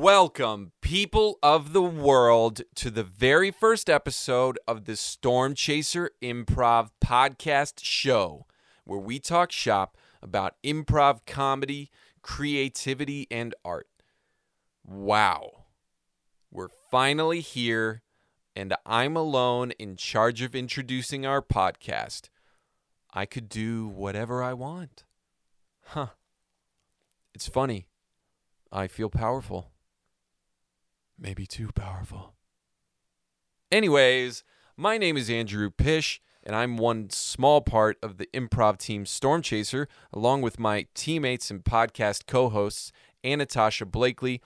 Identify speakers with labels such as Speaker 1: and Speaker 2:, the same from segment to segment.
Speaker 1: Welcome, people of the world, to the very first episode of the Storm Chaser Improv Podcast Show, where we talk shop about improv comedy, creativity, and art. Wow. We're finally here, and I'm alone in charge of introducing our podcast. I could do whatever I want. Huh. It's funny. I feel powerful. Maybe too powerful. Anyways, my name is Andrew Pish, and I'm one small part of the improv team Storm Chaser, along with my teammates and podcast co hosts, Anatasha Blakely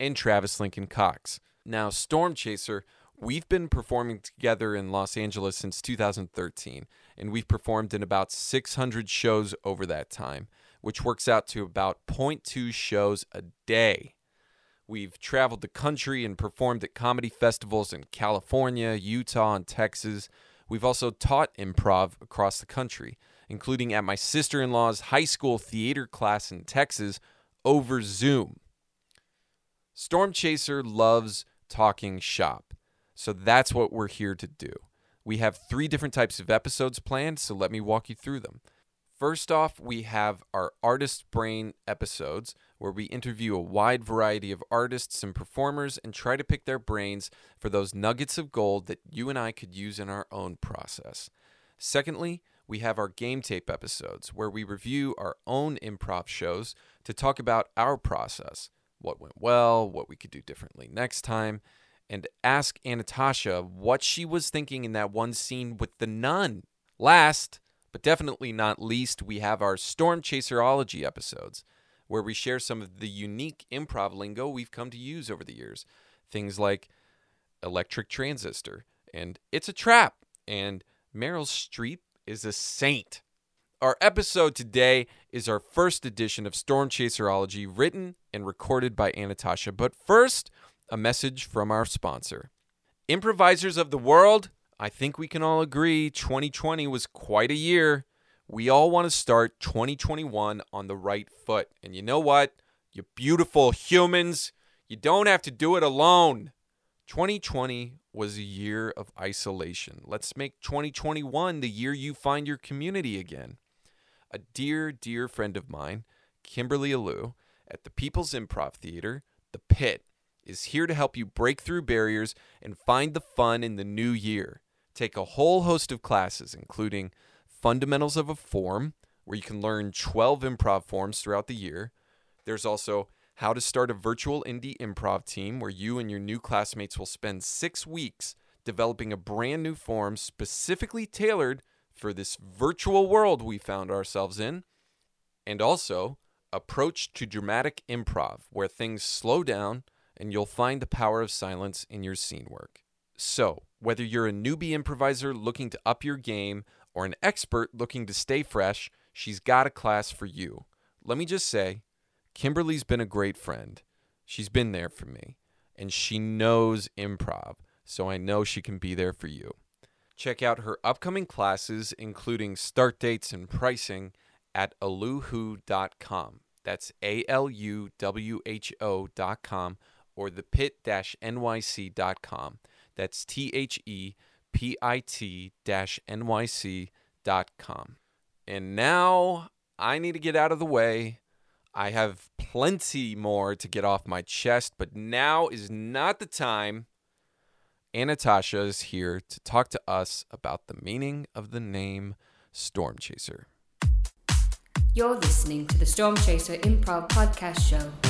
Speaker 1: and Travis Lincoln Cox. Now, Storm Chaser, we've been performing together in Los Angeles since 2013, and we've performed in about 600 shows over that time which works out to about 0.2 shows a day. We've traveled the country and performed at comedy festivals in California, Utah, and Texas. We've also taught improv across the country, including at my sister in law's high school theater class in Texas over Zoom. Storm Chaser loves talking shop, so that's what we're here to do. We have three different types of episodes planned, so let me walk you through them. First off, we have our Artist Brain episodes, where we interview a wide variety of artists and performers and try to pick their brains for those nuggets of gold that you and I could use in our own process. Secondly, we have our game tape episodes, where we review our own improv shows to talk about our process, what went well, what we could do differently next time, and ask Anatasha what she was thinking in that one scene with the nun. Last, but definitely not least, we have our Storm Chaserology episodes, where we share some of the unique improv lingo we've come to use over the years. Things like electric transistor, and it's a trap, and Meryl Streep is a saint. Our episode today is our first edition of Storm Chaserology, written and recorded by Anatasha. But first, a message from our sponsor. Improvisers of the world, I think we can all agree 2020 was quite a year. We all want to start 2021 on the right foot. And you know what? You beautiful humans, you don't have to do it alone. 2020 was a year of isolation. Let's make 2021 the year you find your community again. A dear, dear friend of mine, Kimberly Alu, at the People's Improv Theater, The Pit, is here to help you break through barriers and find the fun in the new year take a whole host of classes, including Fundamentals of a Form, where you can learn 12 improv forms throughout the year. There's also How to Start a Virtual Indie Improv Team, where you and your new classmates will spend six weeks developing a brand new form specifically tailored for this virtual world we found ourselves in. And also, Approach to Dramatic Improv, where things slow down and you'll find the power of silence in your scene work. So, whether you're a newbie improviser looking to up your game or an expert looking to stay fresh, she's got a class for you. Let me just say, Kimberly's been a great friend. She's been there for me, and she knows improv, so I know she can be there for you. Check out her upcoming classes, including start dates and pricing, at aluwho.com. That's A L U W H O.com or thepit nyc.com. That's T H E P I T com. And now I need to get out of the way. I have plenty more to get off my chest, but now is not the time. Anatasha is here to talk to us about the meaning of the name Storm Chaser.
Speaker 2: You're listening to the Storm Chaser Improv Podcast Show.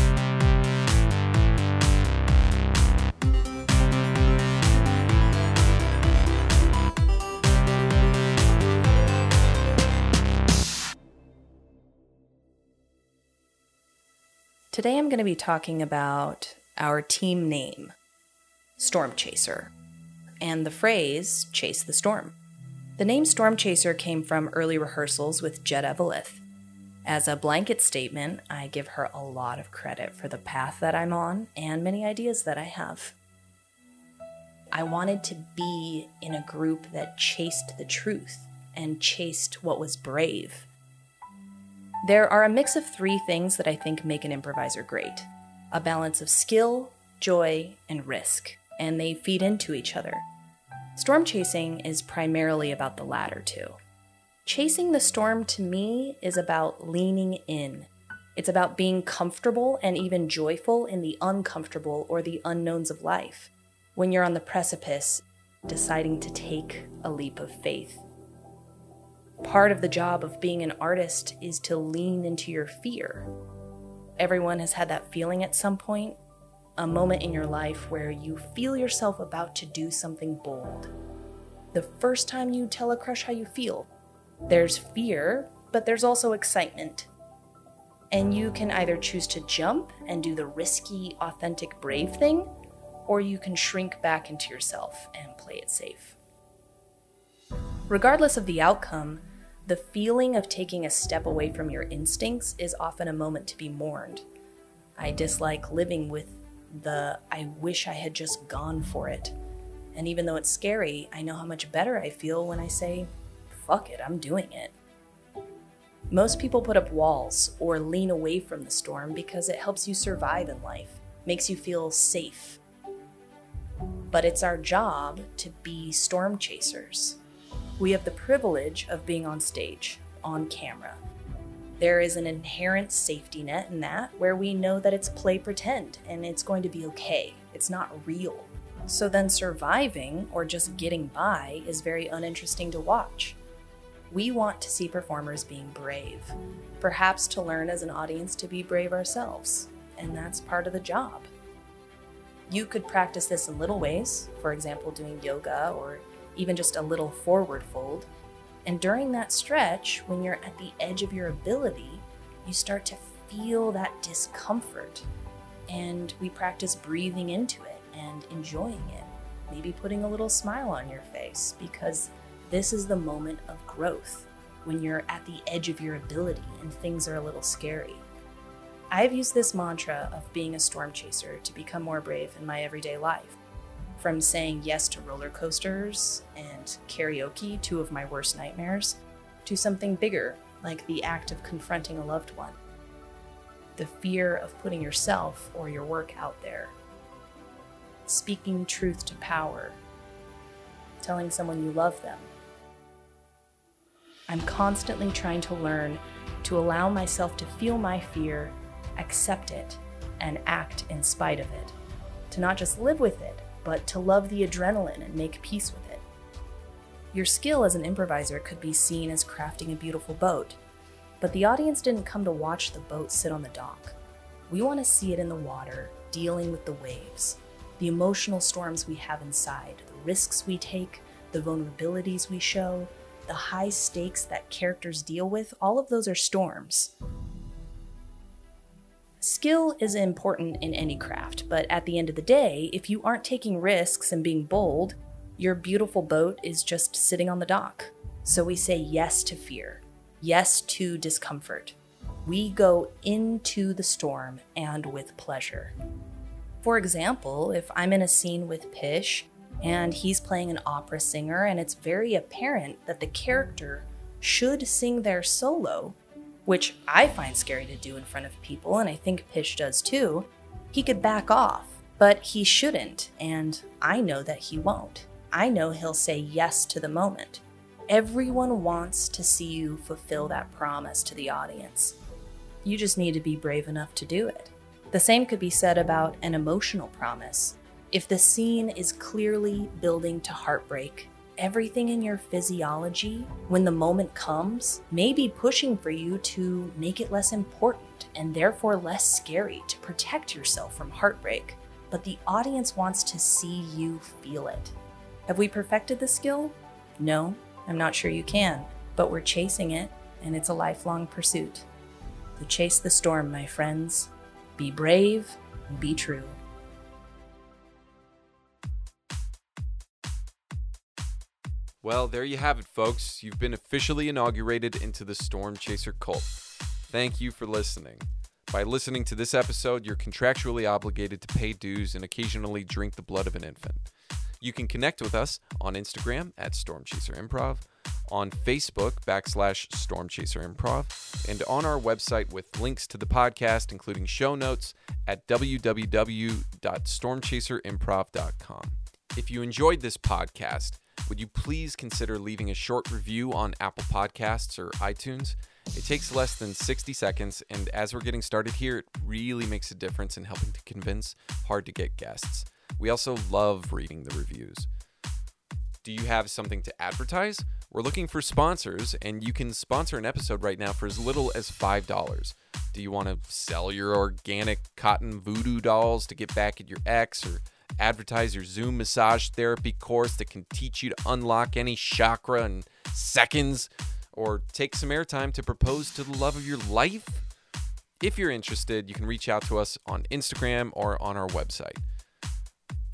Speaker 3: Today I'm going to be talking about our team name, Storm Chaser, and the phrase chase the storm. The name Storm Chaser came from early rehearsals with Jet Evelith. As a blanket statement, I give her a lot of credit for the path that I'm on and many ideas that I have. I wanted to be in a group that chased the truth and chased what was brave there are a mix of three things that I think make an improviser great a balance of skill, joy, and risk, and they feed into each other. Storm chasing is primarily about the latter two. Chasing the storm to me is about leaning in. It's about being comfortable and even joyful in the uncomfortable or the unknowns of life. When you're on the precipice, deciding to take a leap of faith. Part of the job of being an artist is to lean into your fear. Everyone has had that feeling at some point, a moment in your life where you feel yourself about to do something bold. The first time you tell a crush how you feel, there's fear, but there's also excitement. And you can either choose to jump and do the risky, authentic, brave thing, or you can shrink back into yourself and play it safe. Regardless of the outcome, the feeling of taking a step away from your instincts is often a moment to be mourned. I dislike living with the I wish I had just gone for it. And even though it's scary, I know how much better I feel when I say, fuck it, I'm doing it. Most people put up walls or lean away from the storm because it helps you survive in life, makes you feel safe. But it's our job to be storm chasers. We have the privilege of being on stage, on camera. There is an inherent safety net in that where we know that it's play pretend and it's going to be okay. It's not real. So then surviving or just getting by is very uninteresting to watch. We want to see performers being brave, perhaps to learn as an audience to be brave ourselves, and that's part of the job. You could practice this in little ways, for example, doing yoga or even just a little forward fold. And during that stretch, when you're at the edge of your ability, you start to feel that discomfort. And we practice breathing into it and enjoying it, maybe putting a little smile on your face because this is the moment of growth when you're at the edge of your ability and things are a little scary. I've used this mantra of being a storm chaser to become more brave in my everyday life. From saying yes to roller coasters and karaoke, two of my worst nightmares, to something bigger, like the act of confronting a loved one. The fear of putting yourself or your work out there. Speaking truth to power. Telling someone you love them I'm constantly trying to learn to allow myself to feel my fear, accept it, and act in spite of it. To not just live with it, but to love the adrenaline and make peace with it. Your skill as an improviser could be seen as crafting a beautiful boat, but the audience didn't come to watch the boat sit on the dock. We want to see it in the water, dealing with the waves, the emotional storms we have inside, the risks we take, the vulnerabilities we show, the high stakes that characters deal with, all of those are storms. Skill is important in any craft, but at the end of the day, if you aren't taking risks and being bold, your beautiful boat is just sitting on the dock. So we say yes to fear, yes to discomfort. We go into the storm and with pleasure. For example, if I'm in a scene with Pish and he's playing an opera singer, and it's very apparent that the character should sing their solo, which I find scary to do in front of people, and I think Pish does too. He could back off, but he shouldn't, and I know that he won't. I know he'll say yes to the moment. Everyone wants to see you fulfill that promise to the audience. You just need to be brave enough to do it. The same could be said about an emotional promise. If the scene is clearly building to heartbreak, everything in your physiology, when the moment comes, may be pushing for you to make it less important and therefore less scary to protect yourself from heartbreak. But the audience wants to see you feel it. Have we perfected the skill? No, I'm not sure you can, but we're chasing it, and it's a lifelong pursuit. So chase the storm, my friends. Be brave, be true.
Speaker 1: Well, there you have it, folks. You've been officially inaugurated into the Storm Chaser cult. Thank you for listening. By listening to this episode, you're contractually obligated to pay dues and occasionally drink the blood of an infant. You can connect with us on Instagram at Storm Chaser Improv, on Facebook backslash Storm Chaser Improv, and on our website with links to the podcast, including show notes at www.stormchaserimprov.com. If you enjoyed this podcast, would you please consider leaving a short review on Apple Podcasts or iTunes? It takes less than 60 seconds, and as we're getting started here, it really makes a difference in helping to convince hard to get guests. We also love reading the reviews. Do you have something to advertise? We're looking for sponsors, and you can sponsor an episode right now for as little as $5. Do you want to sell your organic cotton voodoo dolls to get back at your ex, or advertise your Zoom massage therapy course that can teach you to unlock any chakra in seconds, or take some airtime to propose to the love of your life? If you're interested, you can reach out to us on Instagram or on our website.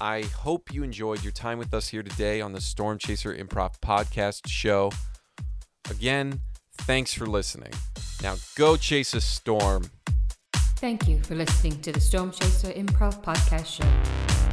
Speaker 1: I hope you enjoyed your time with us here today on the Storm Chaser Improv Podcast show. Again, thanks for listening. Now go chase a storm.
Speaker 2: Thank you for listening to the Storm Chaser Improv Podcast Show.